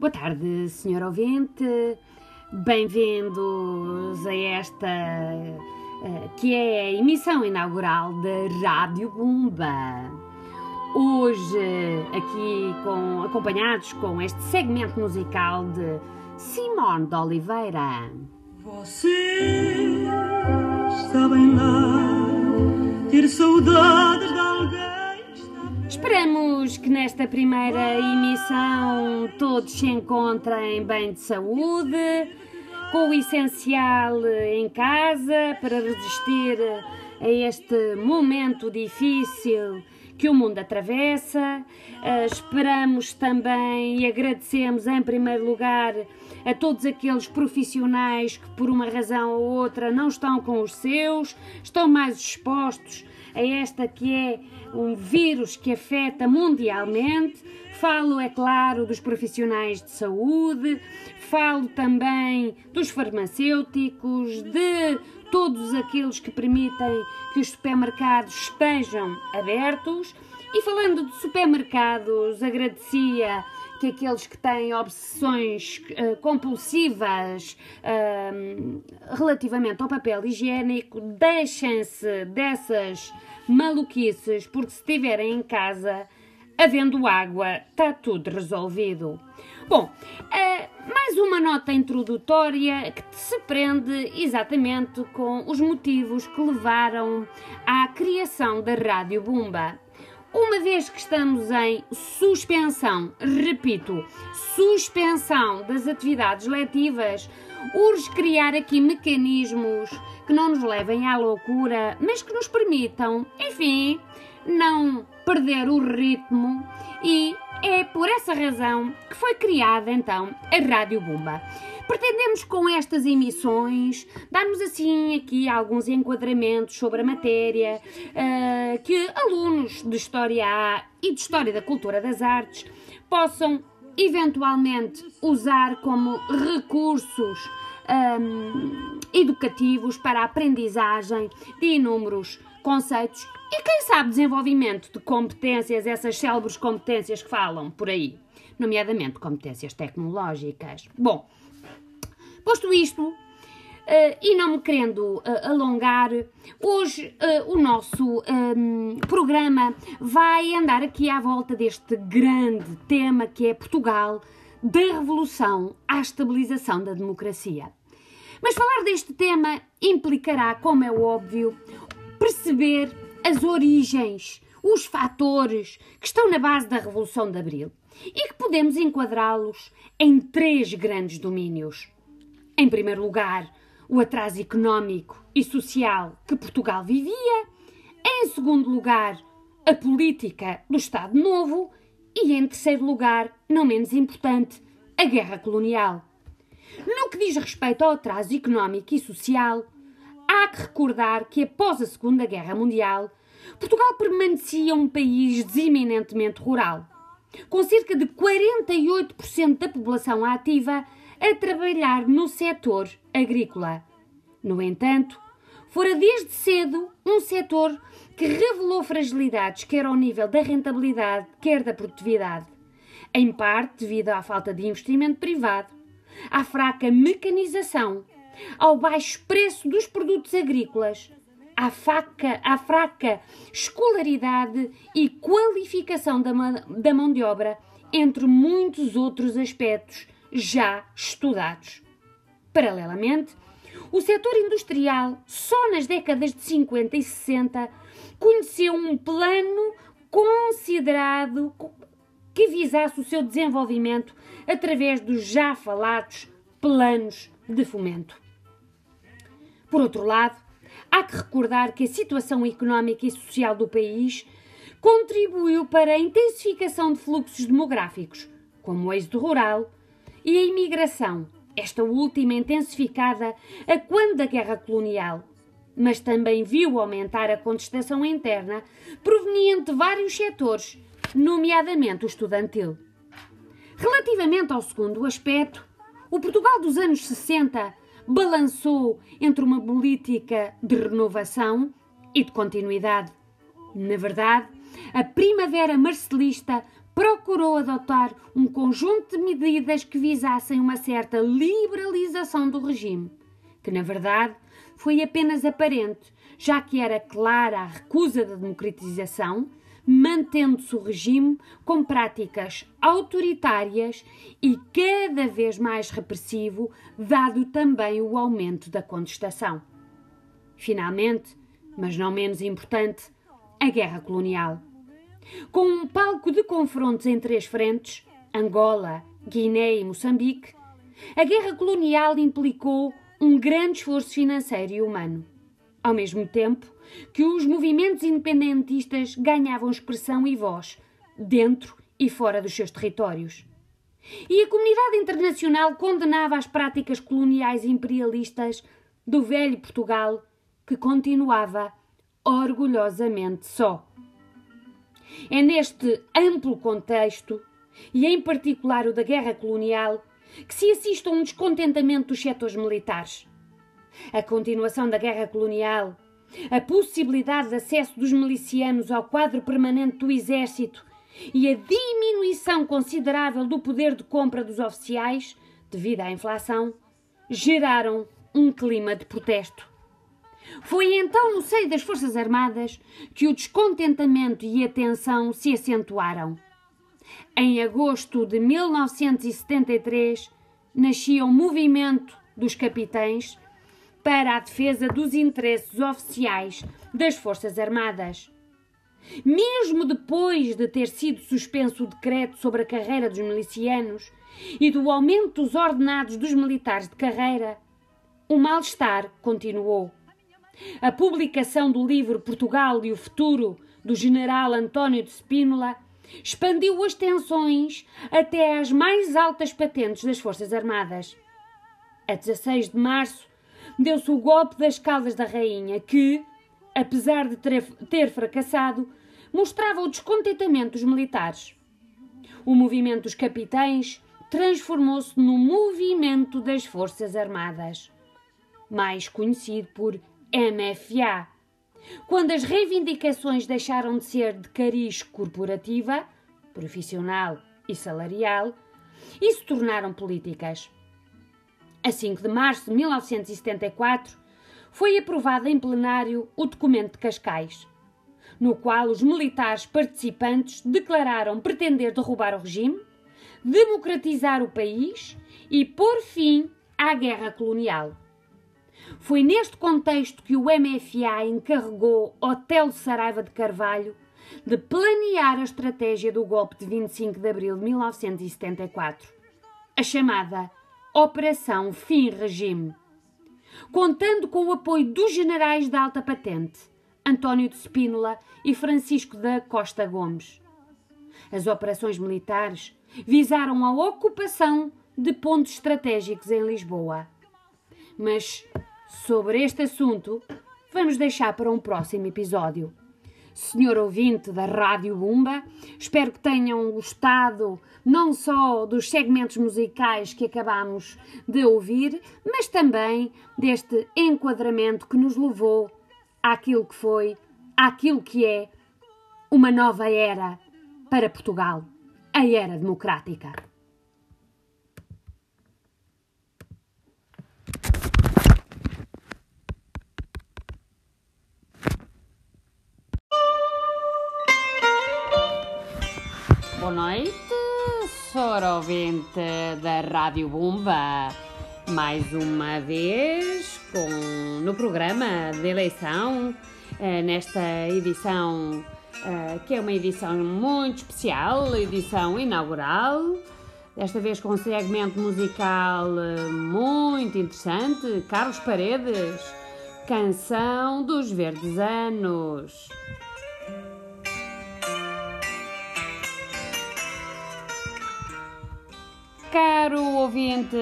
Boa tarde, senhor ouvinte. Bem-vindos a esta uh, que é a emissão inaugural da Rádio Bumba. Hoje, aqui com, acompanhados com este segmento musical de Simone de Oliveira. Você está bem lá, ter saudades de alguém. Esperamos que nesta primeira emissão todos se encontrem bem de saúde, com o essencial em casa para resistir a este momento difícil que o mundo atravessa. Uh, esperamos também e agradecemos em primeiro lugar a todos aqueles profissionais que por uma razão ou outra não estão com os seus, estão mais expostos a esta que é um vírus que afeta mundialmente. Falo, é claro, dos profissionais de saúde, falo também dos farmacêuticos, de todos aqueles que permitem que os supermercados estejam abertos. E falando de supermercados, agradecia que aqueles que têm obsessões uh, compulsivas uh, relativamente ao papel higiênico deixem-se dessas maluquices, porque se estiverem em casa, havendo água, está tudo resolvido. Bom, uh, mais uma nota introdutória que se prende exatamente com os motivos que levaram à criação da Rádio Bumba. Uma vez que estamos em suspensão, repito, suspensão das atividades letivas, urge criar aqui mecanismos que não nos levem à loucura, mas que nos permitam, enfim, não perder o ritmo e é por essa razão que foi criada então a Rádio Bumba. Pretendemos com estas emissões dar-nos assim aqui alguns enquadramentos sobre a matéria uh, que alunos de História A e de História da Cultura das Artes possam eventualmente usar como recursos um, educativos para a aprendizagem de inúmeros conceitos e, quem sabe, desenvolvimento de competências, essas célebres competências que falam por aí, nomeadamente competências tecnológicas. Bom, posto isto, Uh, e não me querendo uh, alongar, hoje uh, o nosso um, programa vai andar aqui à volta deste grande tema que é Portugal, da revolução à estabilização da democracia. Mas falar deste tema implicará, como é óbvio, perceber as origens, os fatores que estão na base da Revolução de Abril e que podemos enquadrá-los em três grandes domínios. Em primeiro lugar, o atraso económico e social que Portugal vivia. Em segundo lugar, a política do Estado Novo. E em terceiro lugar, não menos importante, a guerra colonial. No que diz respeito ao atraso económico e social, há que recordar que após a Segunda Guerra Mundial, Portugal permanecia um país deseminentemente rural, com cerca de 48% da população ativa a trabalhar no setor agrícola. No entanto, fora desde cedo um setor que revelou fragilidades quer ao nível da rentabilidade, quer da produtividade, em parte devido à falta de investimento privado à fraca mecanização, ao baixo preço dos produtos agrícolas, à, faca, à fraca escolaridade e qualificação da, da mão de obra, entre muitos outros aspectos já estudados. Paralelamente, o setor industrial, só nas décadas de 50 e 60, conheceu um plano considerado que visasse o seu desenvolvimento através dos já falados planos de fomento. Por outro lado, há que recordar que a situação económica e social do país contribuiu para a intensificação de fluxos demográficos, como o êxodo rural e a imigração, esta última intensificada a quando da guerra colonial, mas também viu aumentar a contestação interna proveniente de vários setores nomeadamente o estudantil. Relativamente ao segundo aspecto, o Portugal dos anos 60 balançou entre uma política de renovação e de continuidade. Na verdade, a primavera marcelista procurou adotar um conjunto de medidas que visassem uma certa liberalização do regime, que na verdade foi apenas aparente, já que era clara a recusa da democratização, mantendo-se o regime com práticas autoritárias e cada vez mais repressivo, dado também o aumento da contestação. Finalmente, mas não menos importante, a guerra colonial. Com um palco de confrontos em três frentes Angola, Guiné e Moçambique a guerra colonial implicou um grande esforço financeiro e humano. Ao mesmo tempo que os movimentos independentistas ganhavam expressão e voz, dentro e fora dos seus territórios. E a comunidade internacional condenava as práticas coloniais imperialistas do velho Portugal, que continuava orgulhosamente só. É neste amplo contexto, e em particular o da guerra colonial, que se assiste a um descontentamento dos setores militares. A continuação da guerra colonial, a possibilidade de acesso dos milicianos ao quadro permanente do exército e a diminuição considerável do poder de compra dos oficiais, devido à inflação, geraram um clima de protesto. Foi então no seio das Forças Armadas que o descontentamento e a tensão se acentuaram. Em agosto de 1973, nascia o Movimento dos Capitães para a defesa dos interesses oficiais das Forças Armadas. Mesmo depois de ter sido suspenso o decreto sobre a carreira dos milicianos e do aumento dos ordenados dos militares de carreira, o mal-estar continuou. A publicação do livro Portugal e o Futuro, do general António de Spínola, expandiu as tensões até às mais altas patentes das Forças Armadas. A 16 de março, deu-se o golpe das Caldas da Rainha, que, apesar de ter fracassado, mostrava o descontentamento dos militares. O movimento dos capitães transformou-se no movimento das Forças Armadas, mais conhecido por MFA. Quando as reivindicações deixaram de ser de cariz corporativa, profissional e salarial, e se tornaram políticas. A 5 de março de 1974, foi aprovado em plenário o documento de Cascais, no qual os militares participantes declararam pretender derrubar o regime, democratizar o país e pôr fim à guerra colonial. Foi neste contexto que o MFA encarregou Hotel Saraiva de Carvalho de planear a estratégia do golpe de 25 de abril de 1974, a chamada Operação Fim Regime, contando com o apoio dos generais de alta patente, António de Spínola e Francisco da Costa Gomes. As operações militares visaram a ocupação de pontos estratégicos em Lisboa. Mas sobre este assunto vamos deixar para um próximo episódio. Senhor ouvinte da Rádio Bumba, espero que tenham gostado não só dos segmentos musicais que acabamos de ouvir, mas também deste enquadramento que nos levou àquilo que foi, àquilo que é uma nova era para Portugal, a era democrática. Ouvinte da Rádio Bumba. Mais uma vez com, no programa de eleição, eh, nesta edição eh, que é uma edição muito especial, edição inaugural. Desta vez com um segmento musical eh, muito interessante, Carlos Paredes, Canção dos Verdes Anos. Caro ouvinte,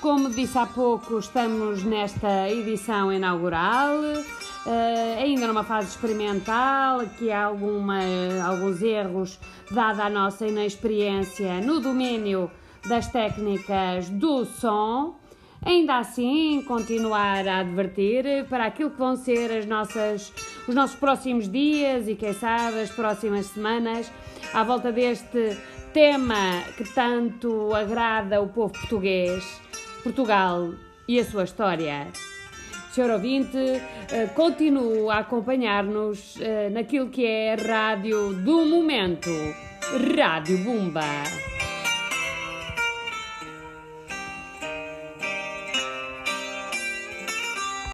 como disse há pouco, estamos nesta edição inaugural, uh, ainda numa fase experimental, que há alguma, alguns erros, dada a nossa inexperiência no domínio das técnicas do som. ainda assim continuar a advertir para aquilo que vão ser as nossas, os nossos próximos dias e quem sabe as próximas semanas à volta deste tema que tanto agrada o povo português, Portugal e a sua história. Senhor ouvinte, eh, continue a acompanhar-nos eh, naquilo que é a rádio do momento, Rádio Bumba.